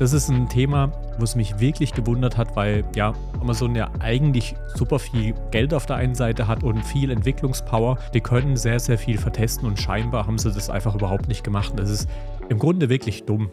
Das ist ein Thema, wo es mich wirklich gewundert hat, weil ja Amazon ja eigentlich super viel Geld auf der einen Seite hat und viel Entwicklungspower. Die können sehr, sehr viel vertesten und scheinbar haben sie das einfach überhaupt nicht gemacht. Das ist im Grunde wirklich dumm.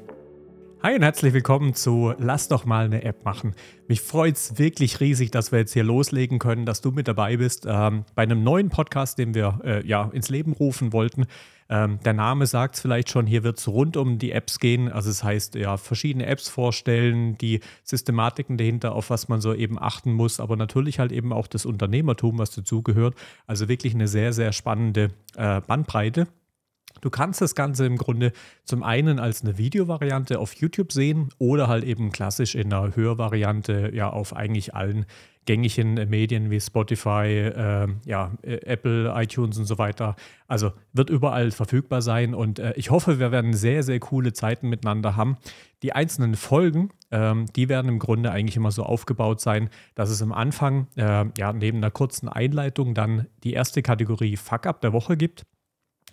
Hi und herzlich willkommen zu Lass doch mal eine App machen. Mich freut es wirklich riesig, dass wir jetzt hier loslegen können, dass du mit dabei bist ähm, bei einem neuen Podcast, den wir äh, ja ins Leben rufen wollten. Ähm, der Name sagt es vielleicht schon, hier wird es rund um die Apps gehen. Also es heißt, ja, verschiedene Apps vorstellen, die Systematiken dahinter, auf was man so eben achten muss, aber natürlich halt eben auch das Unternehmertum, was dazugehört. Also wirklich eine sehr, sehr spannende äh, Bandbreite. Du kannst das Ganze im Grunde zum einen als eine Videovariante auf YouTube sehen oder halt eben klassisch in einer Hörvariante ja auf eigentlich allen gängigen Medien wie Spotify, äh, ja, Apple, iTunes und so weiter. Also wird überall verfügbar sein und äh, ich hoffe, wir werden sehr, sehr coole Zeiten miteinander haben. Die einzelnen Folgen, ähm, die werden im Grunde eigentlich immer so aufgebaut sein, dass es am Anfang, äh, ja, neben einer kurzen Einleitung dann die erste Kategorie Fuck-Up der Woche gibt.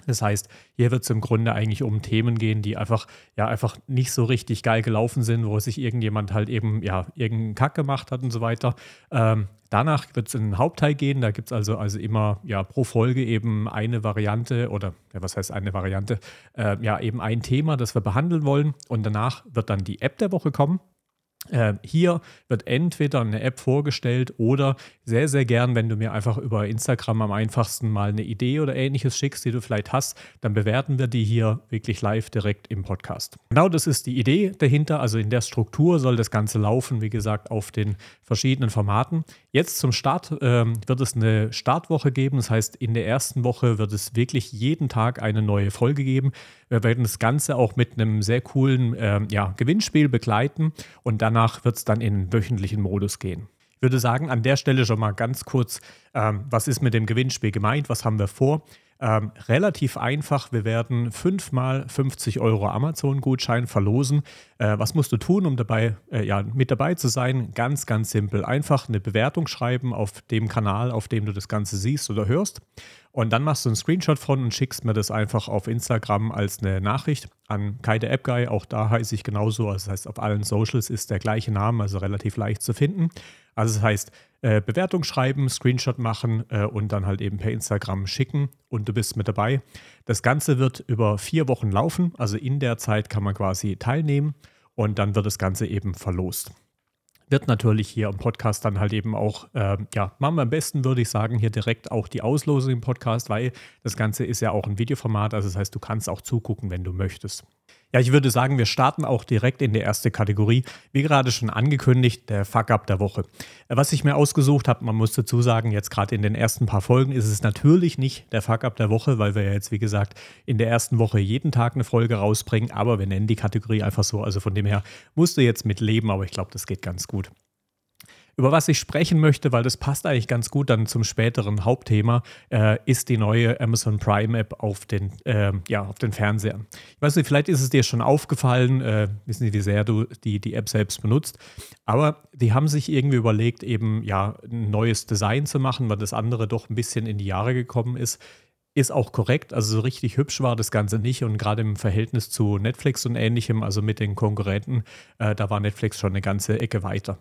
Das heißt, hier wird es im Grunde eigentlich um Themen gehen, die einfach, ja, einfach nicht so richtig geil gelaufen sind, wo sich irgendjemand halt eben, ja, irgendeinen Kack gemacht hat und so weiter. Ähm, danach wird es in den Hauptteil gehen. Da gibt es also, also immer, ja, pro Folge eben eine Variante oder, ja, was heißt eine Variante? Äh, ja, eben ein Thema, das wir behandeln wollen. Und danach wird dann die App der Woche kommen. Äh, hier wird entweder eine App vorgestellt oder sehr, sehr gern, wenn du mir einfach über Instagram am einfachsten mal eine Idee oder ähnliches schickst, die du vielleicht hast, dann bewerten wir die hier wirklich live direkt im Podcast. Genau das ist die Idee dahinter. Also in der Struktur soll das Ganze laufen, wie gesagt, auf den verschiedenen Formaten. Jetzt zum Start äh, wird es eine Startwoche geben. Das heißt, in der ersten Woche wird es wirklich jeden Tag eine neue Folge geben. Wir werden das Ganze auch mit einem sehr coolen äh, ja, Gewinnspiel begleiten und danach wird es dann in wöchentlichen Modus gehen. Ich würde sagen, an der Stelle schon mal ganz kurz, ähm, was ist mit dem Gewinnspiel gemeint, was haben wir vor? Ähm, relativ einfach. Wir werden fünfmal 50 Euro Amazon-Gutschein verlosen. Äh, was musst du tun, um dabei, äh, ja, mit dabei zu sein? Ganz, ganz simpel. Einfach eine Bewertung schreiben auf dem Kanal, auf dem du das Ganze siehst oder hörst. Und dann machst du einen Screenshot von und schickst mir das einfach auf Instagram als eine Nachricht an Kaide App Guy. Auch da heiße ich genauso. Also das heißt, auf allen Socials ist der gleiche Name, also relativ leicht zu finden. Also das heißt, äh, Bewertung schreiben, Screenshot machen äh, und dann halt eben per Instagram schicken und du bist mit dabei. Das Ganze wird über vier Wochen laufen. Also in der Zeit kann man quasi teilnehmen und dann wird das Ganze eben verlost wird natürlich hier im Podcast dann halt eben auch, äh, ja, machen wir am besten, würde ich sagen, hier direkt auch die Auslosung im Podcast, weil das Ganze ist ja auch ein Videoformat, also das heißt, du kannst auch zugucken, wenn du möchtest. Ja, ich würde sagen, wir starten auch direkt in die erste Kategorie. Wie gerade schon angekündigt, der Fuck-Up der Woche. Was ich mir ausgesucht habe, man muss dazu sagen, jetzt gerade in den ersten paar Folgen ist es natürlich nicht der Fuck-Up der Woche, weil wir ja jetzt, wie gesagt, in der ersten Woche jeden Tag eine Folge rausbringen, aber wir nennen die Kategorie einfach so. Also von dem her musst du jetzt mit leben, aber ich glaube, das geht ganz gut über was ich sprechen möchte, weil das passt eigentlich ganz gut dann zum späteren Hauptthema, äh, ist die neue Amazon Prime App auf den, äh, ja, auf den Fernseher. Ich weiß nicht, vielleicht ist es dir schon aufgefallen, äh, wissen nicht, wie sehr du die, die App selbst benutzt, aber die haben sich irgendwie überlegt, eben ja, ein neues Design zu machen, weil das andere doch ein bisschen in die Jahre gekommen ist ist auch korrekt. Also so richtig hübsch war das Ganze nicht. Und gerade im Verhältnis zu Netflix und ähnlichem, also mit den Konkurrenten, äh, da war Netflix schon eine ganze Ecke weiter.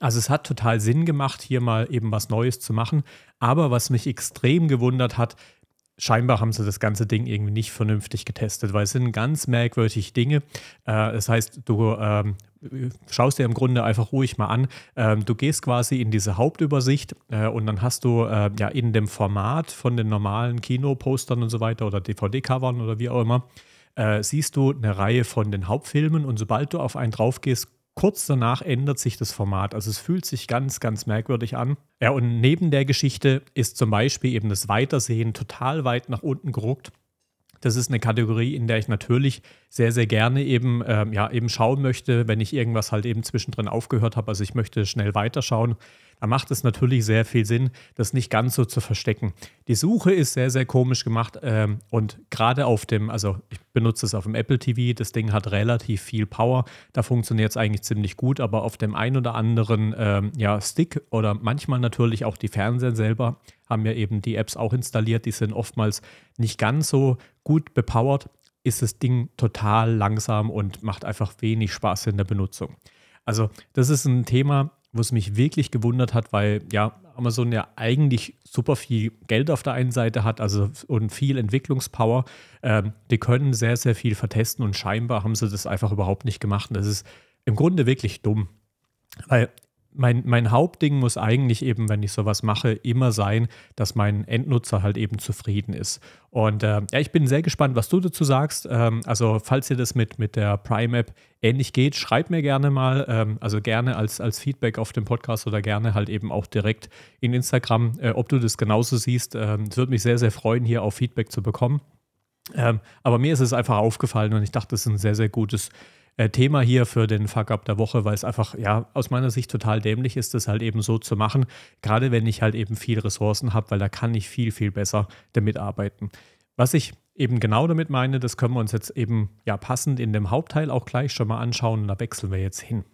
Also es hat total Sinn gemacht, hier mal eben was Neues zu machen. Aber was mich extrem gewundert hat, scheinbar haben sie das ganze Ding irgendwie nicht vernünftig getestet, weil es sind ganz merkwürdige Dinge. Äh, das heißt, du ähm, schaust dir im Grunde einfach ruhig mal an. Ähm, du gehst quasi in diese Hauptübersicht äh, und dann hast du äh, ja in dem Format von den normalen Kinopostern und so weiter oder DVD-Covern oder wie auch immer, äh, siehst du eine Reihe von den Hauptfilmen und sobald du auf einen drauf gehst, kurz danach ändert sich das Format. Also es fühlt sich ganz, ganz merkwürdig an. Ja, und neben der Geschichte ist zum Beispiel eben das Weitersehen total weit nach unten geruckt. Das ist eine Kategorie, in der ich natürlich sehr, sehr gerne eben, ähm, ja, eben schauen möchte, wenn ich irgendwas halt eben zwischendrin aufgehört habe. Also ich möchte schnell weiterschauen. Da macht es natürlich sehr viel Sinn, das nicht ganz so zu verstecken. Die Suche ist sehr, sehr komisch gemacht ähm, und gerade auf dem, also ich benutze es auf dem Apple TV, das Ding hat relativ viel Power, da funktioniert es eigentlich ziemlich gut, aber auf dem ein oder anderen ähm, ja, Stick oder manchmal natürlich auch die Fernseher selber haben ja eben die Apps auch installiert, die sind oftmals nicht ganz so gut bepowert ist das Ding total langsam und macht einfach wenig Spaß in der Benutzung. Also das ist ein Thema, wo es mich wirklich gewundert hat, weil ja Amazon ja eigentlich super viel Geld auf der einen Seite hat, also und viel Entwicklungspower. Ähm, die können sehr, sehr viel vertesten und scheinbar haben sie das einfach überhaupt nicht gemacht. Und das ist im Grunde wirklich dumm. Weil mein, mein Hauptding muss eigentlich eben, wenn ich sowas mache, immer sein, dass mein Endnutzer halt eben zufrieden ist. Und äh, ja, ich bin sehr gespannt, was du dazu sagst. Ähm, also, falls dir das mit, mit der Prime-App ähnlich geht, schreib mir gerne mal. Ähm, also gerne als, als Feedback auf dem Podcast oder gerne halt eben auch direkt in Instagram, äh, ob du das genauso siehst. Ähm, es würde mich sehr, sehr freuen, hier auch Feedback zu bekommen. Ähm, aber mir ist es einfach aufgefallen und ich dachte, das ist ein sehr, sehr gutes Thema hier für den Fuck-Up der Woche, weil es einfach, ja, aus meiner Sicht total dämlich ist, das halt eben so zu machen. Gerade wenn ich halt eben viel Ressourcen habe, weil da kann ich viel, viel besser damit arbeiten. Was ich eben genau damit meine, das können wir uns jetzt eben ja passend in dem Hauptteil auch gleich schon mal anschauen und da wechseln wir jetzt hin.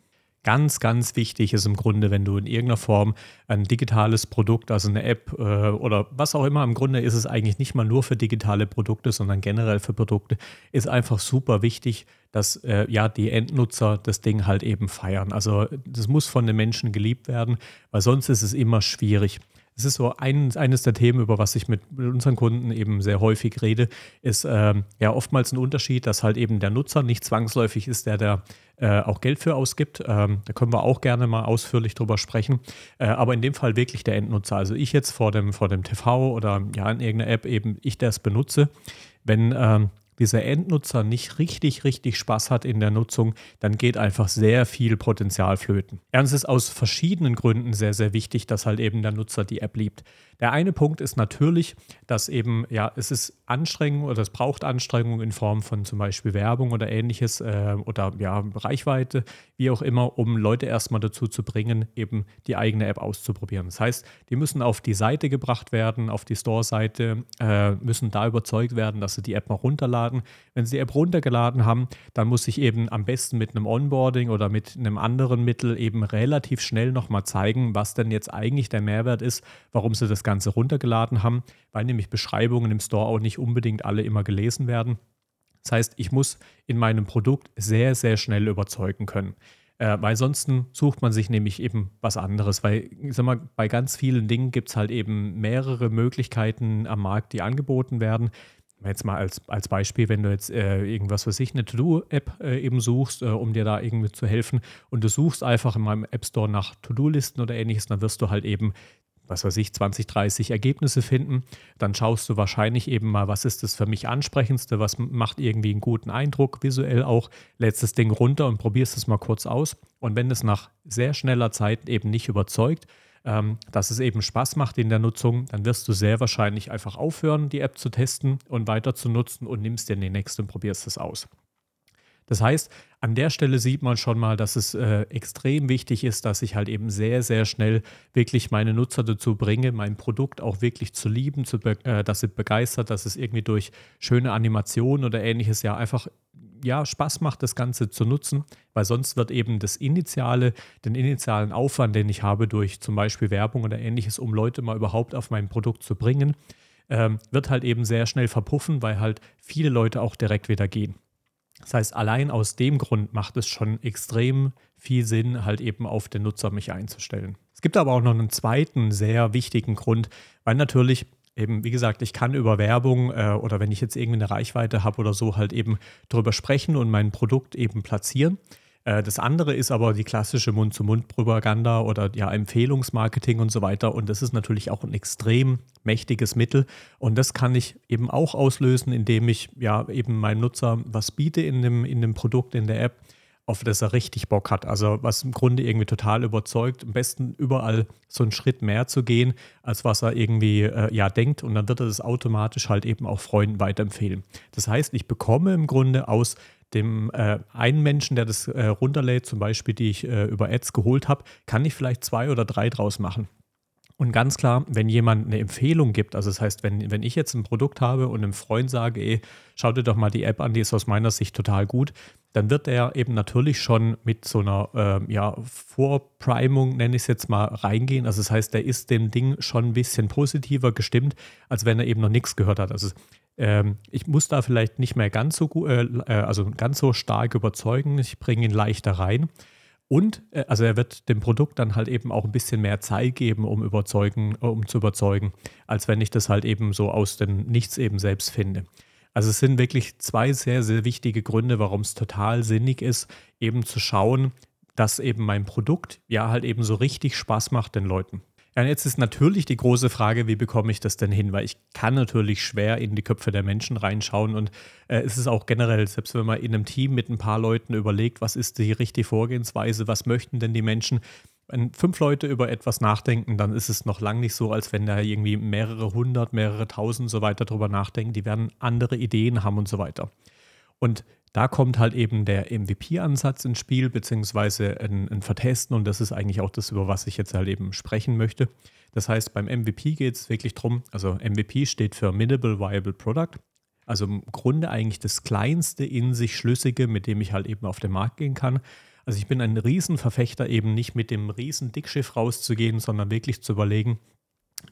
Ganz, ganz wichtig ist im Grunde, wenn du in irgendeiner Form ein digitales Produkt, also eine App äh, oder was auch immer, im Grunde ist es eigentlich nicht mal nur für digitale Produkte, sondern generell für Produkte, ist einfach super wichtig, dass äh, ja die Endnutzer das Ding halt eben feiern. Also das muss von den Menschen geliebt werden, weil sonst ist es immer schwierig. Es ist so ein, eines der Themen, über was ich mit, mit unseren Kunden eben sehr häufig rede, ist ähm, ja oftmals ein Unterschied, dass halt eben der Nutzer nicht zwangsläufig ist, der der äh, auch Geld für ausgibt. Ähm, da können wir auch gerne mal ausführlich drüber sprechen. Äh, aber in dem Fall wirklich der Endnutzer. Also ich jetzt vor dem, vor dem TV oder ja in irgendeiner App eben, ich das benutze. Wenn ähm, dieser Endnutzer nicht richtig, richtig Spaß hat in der Nutzung, dann geht einfach sehr viel Potenzial flöten. Ernst ist aus verschiedenen Gründen sehr, sehr wichtig, dass halt eben der Nutzer die App liebt. Der eine Punkt ist natürlich, dass eben, ja, es ist Anstrengung oder es braucht Anstrengung in Form von zum Beispiel Werbung oder ähnliches äh, oder ja, Reichweite, wie auch immer, um Leute erstmal dazu zu bringen, eben die eigene App auszuprobieren. Das heißt, die müssen auf die Seite gebracht werden, auf die Store-Seite, äh, müssen da überzeugt werden, dass sie die App mal runterladen. Wenn sie die App runtergeladen haben, dann muss ich eben am besten mit einem Onboarding oder mit einem anderen Mittel eben relativ schnell nochmal zeigen, was denn jetzt eigentlich der Mehrwert ist, warum sie das Ganze runtergeladen haben, weil nämlich Beschreibungen im Store auch nicht unbedingt alle immer gelesen werden. Das heißt, ich muss in meinem Produkt sehr, sehr schnell überzeugen können. Äh, weil sonst sucht man sich nämlich eben was anderes. Weil, ich sag mal, bei ganz vielen Dingen gibt es halt eben mehrere Möglichkeiten am Markt, die angeboten werden. Jetzt mal als, als Beispiel, wenn du jetzt äh, irgendwas für sich, eine To-Do-App äh, eben suchst, äh, um dir da irgendwie zu helfen und du suchst einfach in meinem App Store nach To-Do-Listen oder ähnliches, dann wirst du halt eben was weiß ich, 20, 30 Ergebnisse finden. Dann schaust du wahrscheinlich eben mal, was ist das für mich ansprechendste, was macht irgendwie einen guten Eindruck, visuell auch, lädst das Ding runter und probierst es mal kurz aus. Und wenn es nach sehr schneller Zeit eben nicht überzeugt, ähm, dass es eben Spaß macht in der Nutzung, dann wirst du sehr wahrscheinlich einfach aufhören, die App zu testen und weiter zu nutzen und nimmst dir die nächste und probierst es aus. Das heißt, an der Stelle sieht man schon mal, dass es äh, extrem wichtig ist, dass ich halt eben sehr, sehr schnell wirklich meine Nutzer dazu bringe, mein Produkt auch wirklich zu lieben, zu äh, dass sie begeistert, dass es irgendwie durch schöne Animationen oder ähnliches ja einfach ja, Spaß macht, das Ganze zu nutzen, weil sonst wird eben das initiale, den initialen Aufwand, den ich habe durch zum Beispiel Werbung oder ähnliches, um Leute mal überhaupt auf mein Produkt zu bringen, ähm, wird halt eben sehr schnell verpuffen, weil halt viele Leute auch direkt wieder gehen. Das heißt, allein aus dem Grund macht es schon extrem viel Sinn, halt eben auf den Nutzer mich einzustellen. Es gibt aber auch noch einen zweiten sehr wichtigen Grund, weil natürlich eben, wie gesagt, ich kann über Werbung äh, oder wenn ich jetzt irgendwie eine Reichweite habe oder so, halt eben drüber sprechen und mein Produkt eben platzieren. Äh, das andere ist aber die klassische Mund-zu-Mund-Propaganda oder ja Empfehlungsmarketing und so weiter. Und das ist natürlich auch ein extrem mächtiges Mittel. Und das kann ich eben auch auslösen, indem ich ja eben meinem Nutzer was biete in dem, in dem Produkt, in der App, auf das er richtig Bock hat. Also was im Grunde irgendwie total überzeugt, am besten überall so einen Schritt mehr zu gehen, als was er irgendwie äh, ja denkt. Und dann wird er das automatisch halt eben auch Freunden weiterempfehlen. Das heißt, ich bekomme im Grunde aus dem äh, einen Menschen, der das äh, runterlädt, zum Beispiel, die ich äh, über Ads geholt habe, kann ich vielleicht zwei oder drei draus machen. Und ganz klar, wenn jemand eine Empfehlung gibt, also das heißt, wenn, wenn ich jetzt ein Produkt habe und einem Freund sage, ey, schau dir doch mal die App an, die ist aus meiner Sicht total gut, dann wird er eben natürlich schon mit so einer äh, ja, Vorprimung, nenne ich es jetzt mal, reingehen. Also das heißt, der ist dem Ding schon ein bisschen positiver gestimmt, als wenn er eben noch nichts gehört hat. Also ähm, ich muss da vielleicht nicht mehr ganz so, äh, äh, also ganz so stark überzeugen. Ich bringe ihn leichter rein. Und äh, also er wird dem Produkt dann halt eben auch ein bisschen mehr Zeit geben, um überzeugen, um zu überzeugen, als wenn ich das halt eben so aus dem Nichts eben selbst finde. Also es sind wirklich zwei sehr, sehr wichtige Gründe, warum es total sinnig ist, eben zu schauen, dass eben mein Produkt ja halt eben so richtig Spaß macht den Leuten. Und jetzt ist natürlich die große Frage, wie bekomme ich das denn hin? Weil ich kann natürlich schwer in die Köpfe der Menschen reinschauen und äh, es ist auch generell, selbst wenn man in einem Team mit ein paar Leuten überlegt, was ist die richtige Vorgehensweise, was möchten denn die Menschen, wenn fünf Leute über etwas nachdenken, dann ist es noch lang nicht so, als wenn da irgendwie mehrere hundert, mehrere tausend so weiter drüber nachdenken. Die werden andere Ideen haben und so weiter. Und da kommt halt eben der MVP-Ansatz ins Spiel, beziehungsweise ein, ein, Vertesten und das ist eigentlich auch das, über was ich jetzt halt eben sprechen möchte. Das heißt, beim MVP geht es wirklich darum, also MVP steht für Minimal Viable Product, also im Grunde eigentlich das kleinste in sich Schlüssige, mit dem ich halt eben auf den Markt gehen kann. Also ich bin ein Riesenverfechter, eben nicht mit dem riesen Dickschiff rauszugehen, sondern wirklich zu überlegen,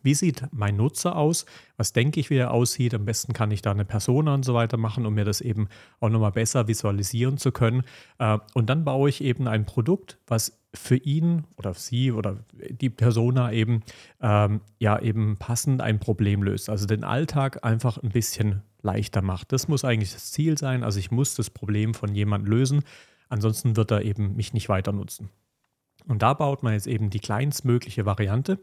wie sieht mein Nutzer aus? Was denke ich, wie er aussieht? Am besten kann ich da eine Persona und so weiter machen, um mir das eben auch nochmal besser visualisieren zu können. Äh, und dann baue ich eben ein Produkt, was für ihn oder sie oder die Persona eben ähm, ja eben passend ein Problem löst. Also den Alltag einfach ein bisschen leichter macht. Das muss eigentlich das Ziel sein. Also ich muss das Problem von jemandem lösen. Ansonsten wird er eben mich nicht weiter nutzen. Und da baut man jetzt eben die kleinstmögliche Variante.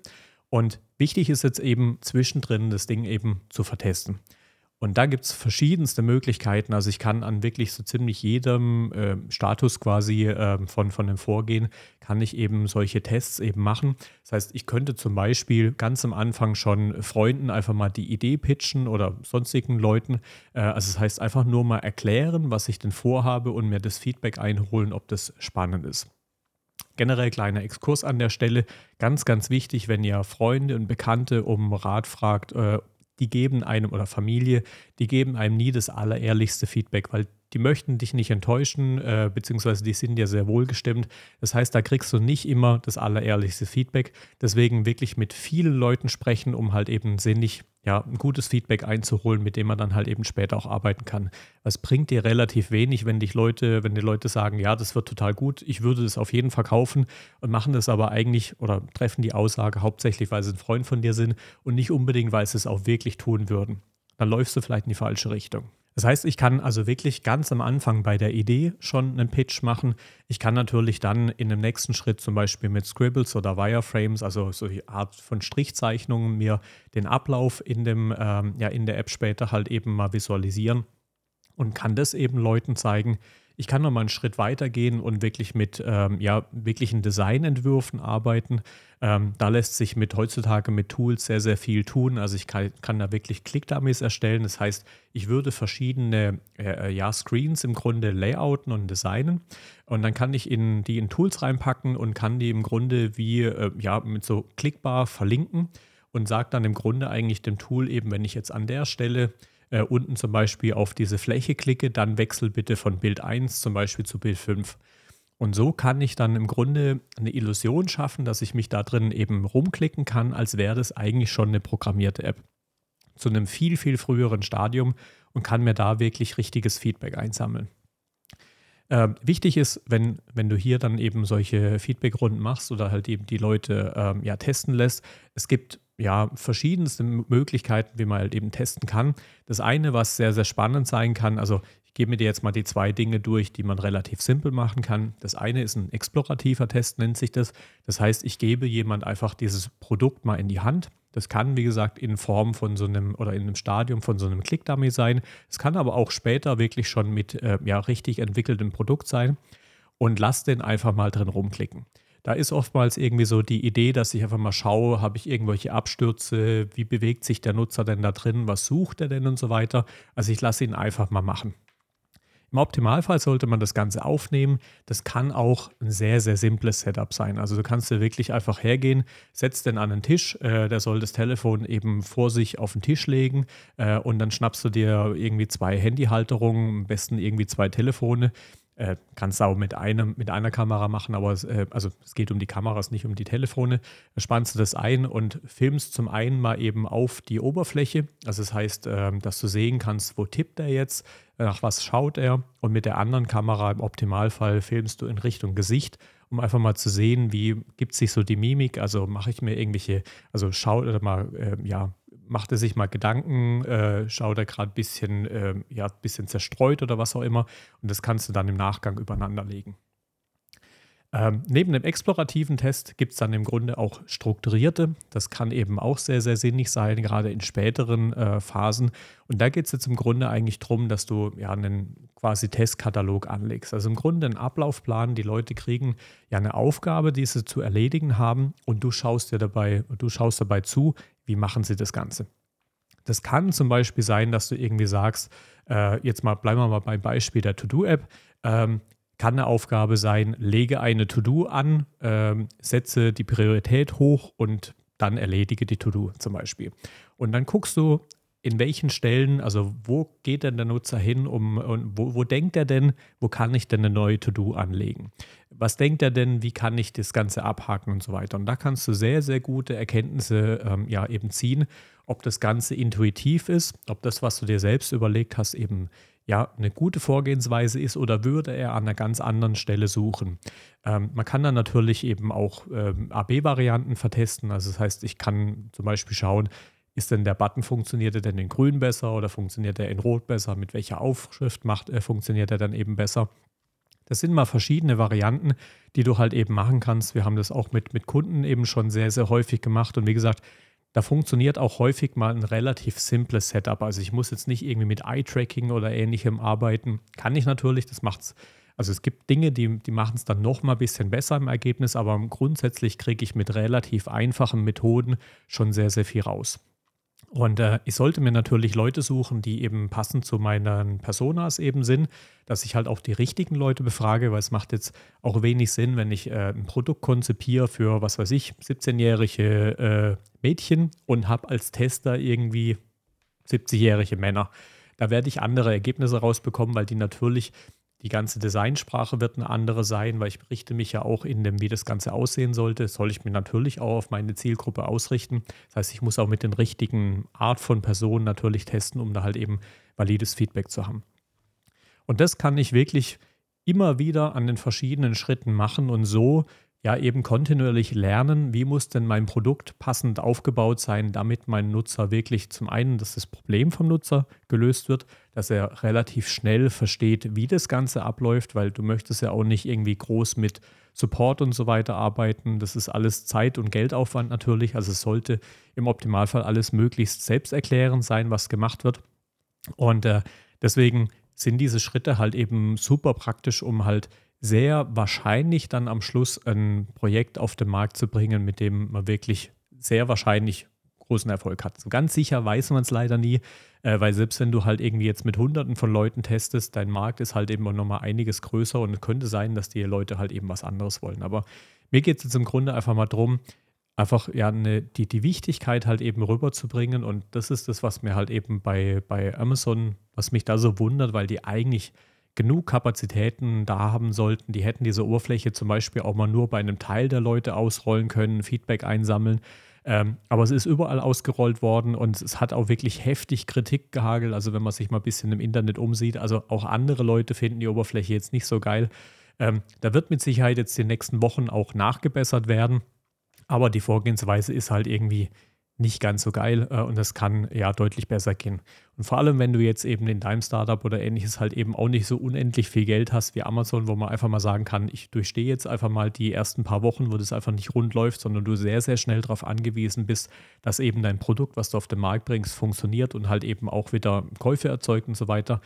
Und wichtig ist jetzt eben zwischendrin das Ding eben zu vertesten. Und da gibt es verschiedenste Möglichkeiten. Also ich kann an wirklich so ziemlich jedem äh, Status quasi äh, von, von dem Vorgehen, kann ich eben solche Tests eben machen. Das heißt, ich könnte zum Beispiel ganz am Anfang schon Freunden einfach mal die Idee pitchen oder sonstigen Leuten. Äh, also das heißt, einfach nur mal erklären, was ich denn vorhabe und mir das Feedback einholen, ob das spannend ist. Generell kleiner Exkurs an der Stelle. Ganz, ganz wichtig, wenn ihr Freunde und Bekannte um Rat fragt, äh, die geben einem oder Familie, die geben einem nie das allerehrlichste Feedback, weil die möchten dich nicht enttäuschen, äh, beziehungsweise die sind ja sehr wohlgestimmt. Das heißt, da kriegst du nicht immer das allerehrlichste Feedback. Deswegen wirklich mit vielen Leuten sprechen, um halt eben sinnig ja, ein gutes Feedback einzuholen, mit dem man dann halt eben später auch arbeiten kann. Es bringt dir relativ wenig, wenn dich Leute, wenn die Leute sagen, ja, das wird total gut, ich würde das auf jeden Fall kaufen und machen das aber eigentlich oder treffen die Aussage hauptsächlich, weil sie ein Freund von dir sind und nicht unbedingt, weil sie es auch wirklich tun würden. Dann läufst du vielleicht in die falsche Richtung. Das heißt, ich kann also wirklich ganz am Anfang bei der Idee schon einen Pitch machen. Ich kann natürlich dann in dem nächsten Schritt zum Beispiel mit Scribbles oder Wireframes, also so eine Art von Strichzeichnungen, mir den Ablauf in, dem, ähm, ja, in der App später halt eben mal visualisieren und kann das eben Leuten zeigen, ich kann noch mal einen Schritt weiter gehen und wirklich mit ähm, ja, wirklichen Designentwürfen arbeiten. Ähm, da lässt sich mit heutzutage mit Tools sehr, sehr viel tun. Also ich kann, kann da wirklich Click-Dummies erstellen. Das heißt, ich würde verschiedene äh, äh, ja, Screens im Grunde layouten und designen. Und dann kann ich in, die in Tools reinpacken und kann die im Grunde wie äh, ja, mit so klickbar verlinken und sage dann im Grunde eigentlich dem Tool eben, wenn ich jetzt an der Stelle äh, unten zum Beispiel auf diese Fläche klicke, dann wechsel bitte von Bild 1 zum Beispiel zu Bild 5. Und so kann ich dann im Grunde eine Illusion schaffen, dass ich mich da drin eben rumklicken kann, als wäre das eigentlich schon eine programmierte App. Zu einem viel, viel früheren Stadium und kann mir da wirklich richtiges Feedback einsammeln. Äh, wichtig ist, wenn, wenn du hier dann eben solche Feedbackrunden machst oder halt eben die Leute ähm, ja testen lässt, es gibt ja, verschiedenste Möglichkeiten, wie man halt eben testen kann. Das eine, was sehr, sehr spannend sein kann, also ich gebe mir dir jetzt mal die zwei Dinge durch, die man relativ simpel machen kann. Das eine ist ein explorativer Test, nennt sich das. Das heißt, ich gebe jemand einfach dieses Produkt mal in die Hand. Das kann, wie gesagt, in Form von so einem oder in einem Stadium von so einem Click-Dummy sein. Es kann aber auch später wirklich schon mit äh, ja, richtig entwickeltem Produkt sein. Und lass den einfach mal drin rumklicken. Da ist oftmals irgendwie so die Idee, dass ich einfach mal schaue, habe ich irgendwelche Abstürze, wie bewegt sich der Nutzer denn da drin, was sucht er denn und so weiter. Also ich lasse ihn einfach mal machen. Im Optimalfall sollte man das Ganze aufnehmen. Das kann auch ein sehr, sehr simples Setup sein. Also du kannst dir wirklich einfach hergehen, setzt den an den Tisch, äh, der soll das Telefon eben vor sich auf den Tisch legen äh, und dann schnappst du dir irgendwie zwei Handyhalterungen, am besten irgendwie zwei Telefone, äh, kannst du auch mit, einem, mit einer Kamera machen, aber es, äh, also es geht um die Kameras, nicht um die Telefone. Spannst du das ein und filmst zum einen mal eben auf die Oberfläche. Also das heißt, äh, dass du sehen kannst, wo tippt er jetzt, nach was schaut er. Und mit der anderen Kamera im Optimalfall filmst du in Richtung Gesicht, um einfach mal zu sehen, wie gibt sich so die Mimik. Also mache ich mir irgendwelche, also schau mal, äh, ja, macht er sich mal Gedanken, äh, schaut er gerade ein bisschen, äh, ja, bisschen zerstreut oder was auch immer. Und das kannst du dann im Nachgang übereinander legen. Ähm, neben dem explorativen Test gibt es dann im Grunde auch strukturierte. Das kann eben auch sehr, sehr sinnig sein, gerade in späteren äh, Phasen. Und da geht es jetzt im Grunde eigentlich darum, dass du ja einen quasi Testkatalog anlegst. Also im Grunde einen Ablaufplan. Die Leute kriegen ja eine Aufgabe, die sie zu erledigen haben und du schaust dir dabei, du schaust dabei zu, wie machen sie das Ganze. Das kann zum Beispiel sein, dass du irgendwie sagst, äh, jetzt mal bleiben wir mal beim Beispiel der To-Do-App. Ähm, kann eine Aufgabe sein, lege eine To-Do an, ähm, setze die Priorität hoch und dann erledige die To-Do zum Beispiel. Und dann guckst du, in welchen Stellen, also wo geht denn der Nutzer hin, um, wo, wo denkt er denn, wo kann ich denn eine neue To-Do anlegen? Was denkt er denn, wie kann ich das Ganze abhaken und so weiter? Und da kannst du sehr, sehr gute Erkenntnisse ähm, ja eben ziehen, ob das Ganze intuitiv ist, ob das, was du dir selbst überlegt hast, eben ja, eine gute Vorgehensweise ist oder würde er an einer ganz anderen Stelle suchen. Ähm, man kann dann natürlich eben auch ähm, AB-Varianten vertesten. Also das heißt, ich kann zum Beispiel schauen, ist denn der Button, funktioniert er denn in grün besser oder funktioniert er in rot besser? Mit welcher Aufschrift macht, äh, funktioniert er dann eben besser? Das sind mal verschiedene Varianten, die du halt eben machen kannst. Wir haben das auch mit, mit Kunden eben schon sehr, sehr häufig gemacht. Und wie gesagt, da funktioniert auch häufig mal ein relativ simples Setup. Also ich muss jetzt nicht irgendwie mit Eye-Tracking oder ähnlichem arbeiten. Kann ich natürlich, das macht es. Also es gibt Dinge, die, die machen es dann noch mal ein bisschen besser im Ergebnis, aber grundsätzlich kriege ich mit relativ einfachen Methoden schon sehr, sehr viel raus. Und äh, ich sollte mir natürlich Leute suchen, die eben passend zu meinen Personas eben sind, dass ich halt auch die richtigen Leute befrage, weil es macht jetzt auch wenig Sinn, wenn ich äh, ein Produkt konzipiere für, was weiß ich, 17-jährige äh, Mädchen und habe als Tester irgendwie 70-jährige Männer. Da werde ich andere Ergebnisse rausbekommen, weil die natürlich die ganze Designsprache wird eine andere sein, weil ich richte mich ja auch in dem, wie das Ganze aussehen sollte, soll ich mir natürlich auch auf meine Zielgruppe ausrichten. Das heißt, ich muss auch mit den richtigen Art von Personen natürlich testen, um da halt eben valides Feedback zu haben. Und das kann ich wirklich immer wieder an den verschiedenen Schritten machen und so ja eben kontinuierlich lernen, wie muss denn mein Produkt passend aufgebaut sein, damit mein Nutzer wirklich zum einen, dass das Problem vom Nutzer gelöst wird, dass er relativ schnell versteht, wie das Ganze abläuft, weil du möchtest ja auch nicht irgendwie groß mit Support und so weiter arbeiten. Das ist alles Zeit- und Geldaufwand natürlich. Also es sollte im Optimalfall alles möglichst selbsterklärend sein, was gemacht wird. Und äh, deswegen sind diese Schritte halt eben super praktisch, um halt sehr wahrscheinlich dann am Schluss ein Projekt auf den Markt zu bringen, mit dem man wirklich sehr wahrscheinlich großen Erfolg hat. So ganz sicher weiß man es leider nie, äh, weil selbst wenn du halt irgendwie jetzt mit Hunderten von Leuten testest, dein Markt ist halt eben nochmal einiges größer und es könnte sein, dass die Leute halt eben was anderes wollen. Aber mir geht es jetzt im Grunde einfach mal darum, einfach ja eine, die, die Wichtigkeit halt eben rüberzubringen und das ist das, was mir halt eben bei, bei Amazon, was mich da so wundert, weil die eigentlich genug Kapazitäten da haben sollten. Die hätten diese Oberfläche zum Beispiel auch mal nur bei einem Teil der Leute ausrollen können, Feedback einsammeln. Ähm, aber es ist überall ausgerollt worden und es hat auch wirklich heftig Kritik gehagelt. Also wenn man sich mal ein bisschen im Internet umsieht, also auch andere Leute finden die Oberfläche jetzt nicht so geil. Ähm, da wird mit Sicherheit jetzt die nächsten Wochen auch nachgebessert werden. Aber die Vorgehensweise ist halt irgendwie nicht ganz so geil äh, und das kann ja deutlich besser gehen. Und vor allem, wenn du jetzt eben in deinem Startup oder ähnliches halt eben auch nicht so unendlich viel Geld hast wie Amazon, wo man einfach mal sagen kann, ich durchstehe jetzt einfach mal die ersten paar Wochen, wo das einfach nicht rund läuft, sondern du sehr, sehr schnell darauf angewiesen bist, dass eben dein Produkt, was du auf den Markt bringst, funktioniert und halt eben auch wieder Käufe erzeugt und so weiter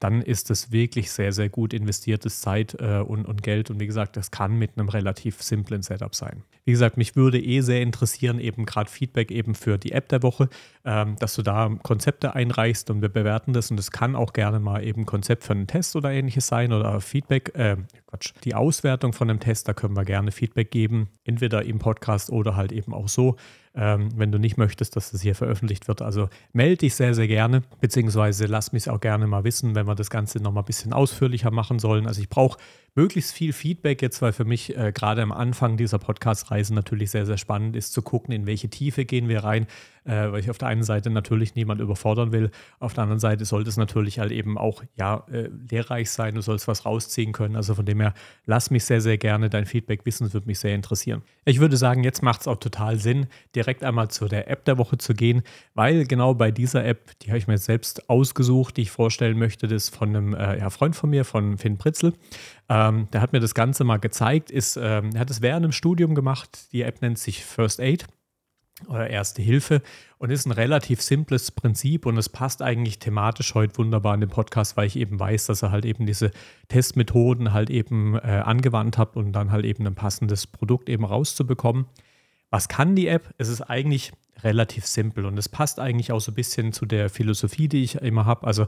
dann ist das wirklich sehr, sehr gut investiertes Zeit äh, und, und Geld. Und wie gesagt, das kann mit einem relativ simplen Setup sein. Wie gesagt, mich würde eh sehr interessieren, eben gerade Feedback eben für die App der Woche, ähm, dass du da Konzepte einreichst und wir bewerten das. Und es kann auch gerne mal eben Konzept für einen Test oder ähnliches sein oder Feedback, äh, Quatsch, die Auswertung von einem Test, da können wir gerne Feedback geben, entweder im Podcast oder halt eben auch so ähm, wenn du nicht möchtest, dass das hier veröffentlicht wird. Also melde dich sehr, sehr gerne, beziehungsweise lass mich auch gerne mal wissen, wenn wir das Ganze nochmal ein bisschen ausführlicher machen sollen. Also ich brauche möglichst viel Feedback jetzt, weil für mich äh, gerade am Anfang dieser Podcast-Reise natürlich sehr, sehr spannend ist zu gucken, in welche Tiefe gehen wir rein, äh, weil ich auf der einen Seite natürlich niemand überfordern will, auf der anderen Seite sollte es natürlich halt eben auch ja äh, lehrreich sein, du sollst was rausziehen können. Also von dem her, lass mich sehr, sehr gerne dein Feedback wissen, es würde mich sehr interessieren. Ich würde sagen, jetzt macht es auch total Sinn, direkt einmal zu der App der Woche zu gehen, weil genau bei dieser App, die habe ich mir selbst ausgesucht, die ich vorstellen möchte, das ist von einem äh, ja, Freund von mir, von Finn Pritzel. Ähm, der hat mir das Ganze mal gezeigt, ist, ähm, er hat es während dem Studium gemacht. Die App nennt sich First Aid oder Erste Hilfe und ist ein relativ simples Prinzip und es passt eigentlich thematisch heute wunderbar in den Podcast, weil ich eben weiß, dass er halt eben diese Testmethoden halt eben äh, angewandt hat und dann halt eben ein passendes Produkt eben rauszubekommen. Was kann die App? Es ist eigentlich relativ simpel und es passt eigentlich auch so ein bisschen zu der Philosophie, die ich immer habe. Also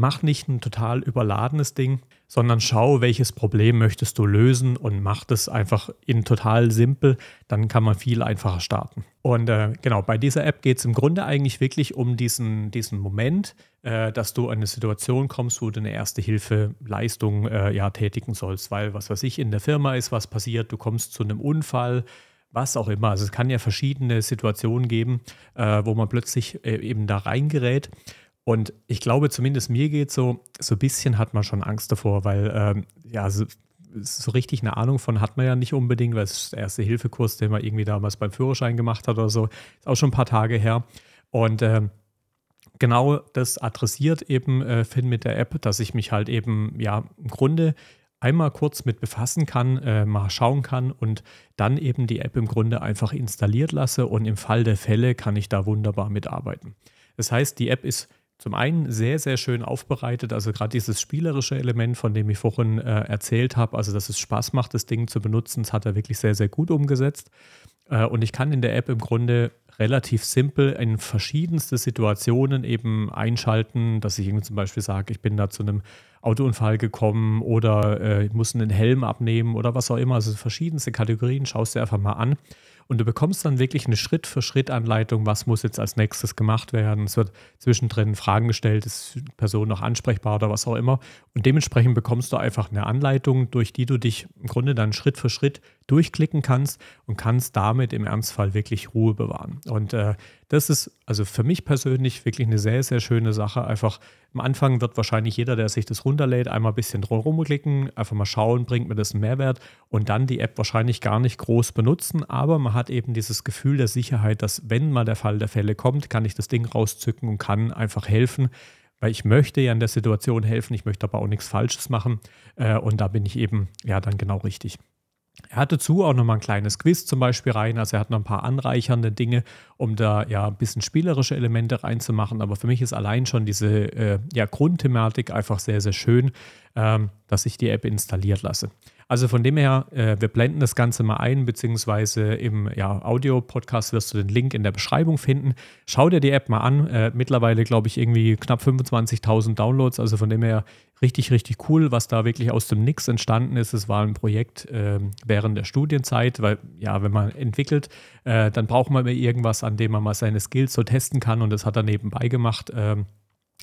mach nicht ein total überladenes Ding, sondern schau, welches Problem möchtest du lösen und mach das einfach in total simpel. Dann kann man viel einfacher starten. Und äh, genau, bei dieser App geht es im Grunde eigentlich wirklich um diesen, diesen Moment, äh, dass du in eine Situation kommst, wo du eine Erste-Hilfe-Leistung äh, ja, tätigen sollst. Weil, was weiß ich, in der Firma ist was passiert, du kommst zu einem Unfall, was auch immer. Also es kann ja verschiedene Situationen geben, äh, wo man plötzlich äh, eben da reingerät. Und ich glaube, zumindest mir geht so, so ein bisschen hat man schon Angst davor, weil ähm, ja, so, so, richtig eine Ahnung von hat man ja nicht unbedingt, weil es ist der erste Hilfekurs, den man irgendwie damals beim Führerschein gemacht hat oder so, ist auch schon ein paar Tage her. Und ähm, genau das adressiert eben äh, Finn mit der App, dass ich mich halt eben, ja, im Grunde einmal kurz mit befassen kann, äh, mal schauen kann und dann eben die App im Grunde einfach installiert lasse und im Fall der Fälle kann ich da wunderbar mitarbeiten. Das heißt, die App ist zum einen sehr, sehr schön aufbereitet. Also gerade dieses spielerische Element, von dem ich vorhin äh, erzählt habe, also dass es Spaß macht, das Ding zu benutzen, das hat er wirklich sehr, sehr gut umgesetzt. Äh, und ich kann in der App im Grunde relativ simpel in verschiedenste Situationen eben einschalten, dass ich irgendwie zum Beispiel sage, ich bin da zu einem Autounfall gekommen oder äh, ich muss einen Helm abnehmen oder was auch immer. Also verschiedenste Kategorien, schaust du einfach mal an. Und du bekommst dann wirklich eine Schritt-für-Schritt-Anleitung, was muss jetzt als nächstes gemacht werden. Es wird zwischendrin Fragen gestellt, ist die Person noch ansprechbar oder was auch immer. Und dementsprechend bekommst du einfach eine Anleitung, durch die du dich im Grunde dann Schritt für Schritt durchklicken kannst und kannst damit im Ernstfall wirklich Ruhe bewahren. Und äh, das ist also für mich persönlich wirklich eine sehr, sehr schöne Sache. Einfach am Anfang wird wahrscheinlich jeder, der sich das runterlädt, einmal ein bisschen drum rumklicken, einfach mal schauen, bringt mir das einen Mehrwert und dann die App wahrscheinlich gar nicht groß benutzen. Aber man hat eben dieses Gefühl der Sicherheit, dass wenn mal der Fall der Fälle kommt, kann ich das Ding rauszücken und kann einfach helfen. Weil ich möchte ja in der Situation helfen, ich möchte aber auch nichts Falsches machen. Äh, und da bin ich eben ja dann genau richtig. Er hat dazu auch nochmal ein kleines Quiz zum Beispiel rein. Also er hat noch ein paar anreichernde Dinge, um da ja ein bisschen spielerische Elemente reinzumachen. Aber für mich ist allein schon diese äh, ja, Grundthematik einfach sehr, sehr schön, ähm, dass ich die App installiert lasse. Also von dem her, äh, wir blenden das Ganze mal ein, beziehungsweise im ja, Audio-Podcast wirst du den Link in der Beschreibung finden. Schau dir die App mal an. Äh, mittlerweile, glaube ich, irgendwie knapp 25.000 Downloads. Also von dem her richtig, richtig cool, was da wirklich aus dem Nix entstanden ist. Es war ein Projekt äh, während der Studienzeit, weil ja, wenn man entwickelt, äh, dann braucht man irgendwas, an dem man mal seine Skills so testen kann und das hat er nebenbei gemacht.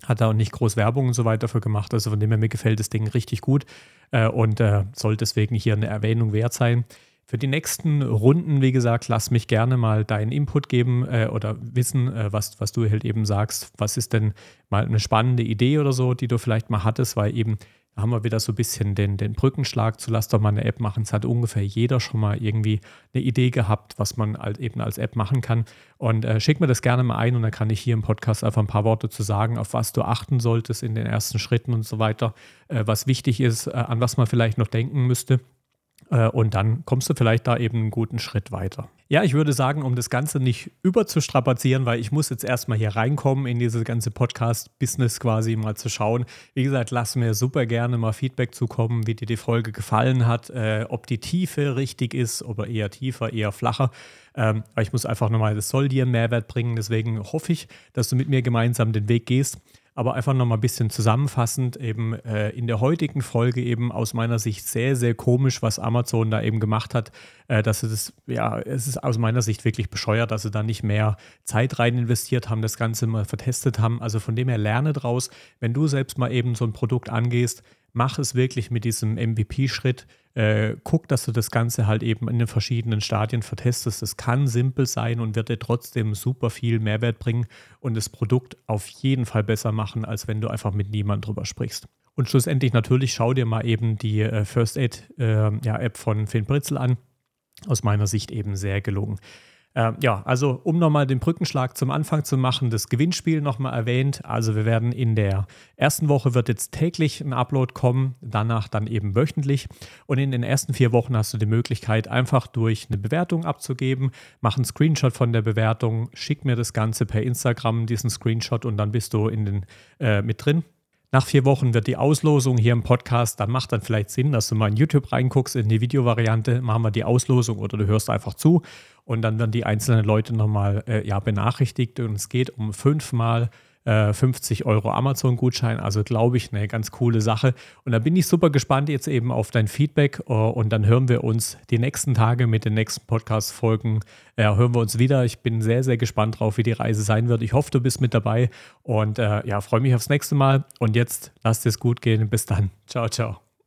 Hat da auch nicht groß Werbung und so weiter für gemacht. Also von dem her, mir gefällt das Ding richtig gut äh, und äh, soll deswegen hier eine Erwähnung wert sein. Für die nächsten Runden, wie gesagt, lass mich gerne mal deinen Input geben äh, oder wissen, äh, was, was du halt eben sagst. Was ist denn mal eine spannende Idee oder so, die du vielleicht mal hattest, weil eben haben wir wieder so ein bisschen den, den Brückenschlag zu Lass doch mal eine App machen. Es hat ungefähr jeder schon mal irgendwie eine Idee gehabt, was man halt eben als App machen kann. Und äh, schick mir das gerne mal ein und dann kann ich hier im Podcast einfach ein paar Worte zu sagen, auf was du achten solltest in den ersten Schritten und so weiter, äh, was wichtig ist, äh, an was man vielleicht noch denken müsste. Äh, und dann kommst du vielleicht da eben einen guten Schritt weiter. Ja, ich würde sagen, um das Ganze nicht überzustrapazieren, weil ich muss jetzt erstmal hier reinkommen in diese ganze Podcast-Business quasi mal zu schauen. Wie gesagt, lass mir super gerne mal Feedback zukommen, wie dir die Folge gefallen hat, äh, ob die Tiefe richtig ist, oder eher tiefer, eher flacher. Ähm, ich muss einfach nochmal, das soll dir einen Mehrwert bringen. Deswegen hoffe ich, dass du mit mir gemeinsam den Weg gehst. Aber einfach nochmal ein bisschen zusammenfassend, eben äh, in der heutigen Folge eben aus meiner Sicht sehr, sehr komisch, was Amazon da eben gemacht hat, äh, dass sie das, ja, es ist aus meiner Sicht wirklich bescheuert, dass sie da nicht mehr Zeit rein investiert haben, das Ganze mal vertestet haben. Also von dem her lerne draus, wenn du selbst mal eben so ein Produkt angehst, mach es wirklich mit diesem MVP-Schritt. Äh, guck, dass du das Ganze halt eben in den verschiedenen Stadien vertestest. Das kann simpel sein und wird dir trotzdem super viel Mehrwert bringen und das Produkt auf jeden Fall besser machen, als wenn du einfach mit niemandem drüber sprichst. Und schlussendlich natürlich schau dir mal eben die äh, First Aid äh, ja, App von Finn Britzel an. Aus meiner Sicht eben sehr gelungen. Äh, ja, also um nochmal den Brückenschlag zum Anfang zu machen, das Gewinnspiel nochmal erwähnt. Also wir werden in der ersten Woche wird jetzt täglich ein Upload kommen, danach dann eben wöchentlich. Und in den ersten vier Wochen hast du die Möglichkeit, einfach durch eine Bewertung abzugeben. Mach einen Screenshot von der Bewertung, schick mir das Ganze per Instagram, diesen Screenshot und dann bist du in den, äh, mit drin. Nach vier Wochen wird die Auslosung hier im Podcast, dann macht dann vielleicht Sinn, dass du mal in YouTube reinguckst, in die Videovariante, machen wir die Auslosung oder du hörst einfach zu. Und dann werden die einzelnen Leute nochmal äh, ja, benachrichtigt. Und es geht um fünfmal 50 äh, Euro Amazon-Gutschein. Also glaube ich, eine ganz coole Sache. Und da bin ich super gespannt jetzt eben auf dein Feedback. Äh, und dann hören wir uns die nächsten Tage mit den nächsten Podcast-Folgen. Ja, hören wir uns wieder. Ich bin sehr, sehr gespannt drauf, wie die Reise sein wird. Ich hoffe, du bist mit dabei. Und äh, ja, freue mich aufs nächste Mal. Und jetzt lasst es gut gehen. Bis dann. Ciao, ciao.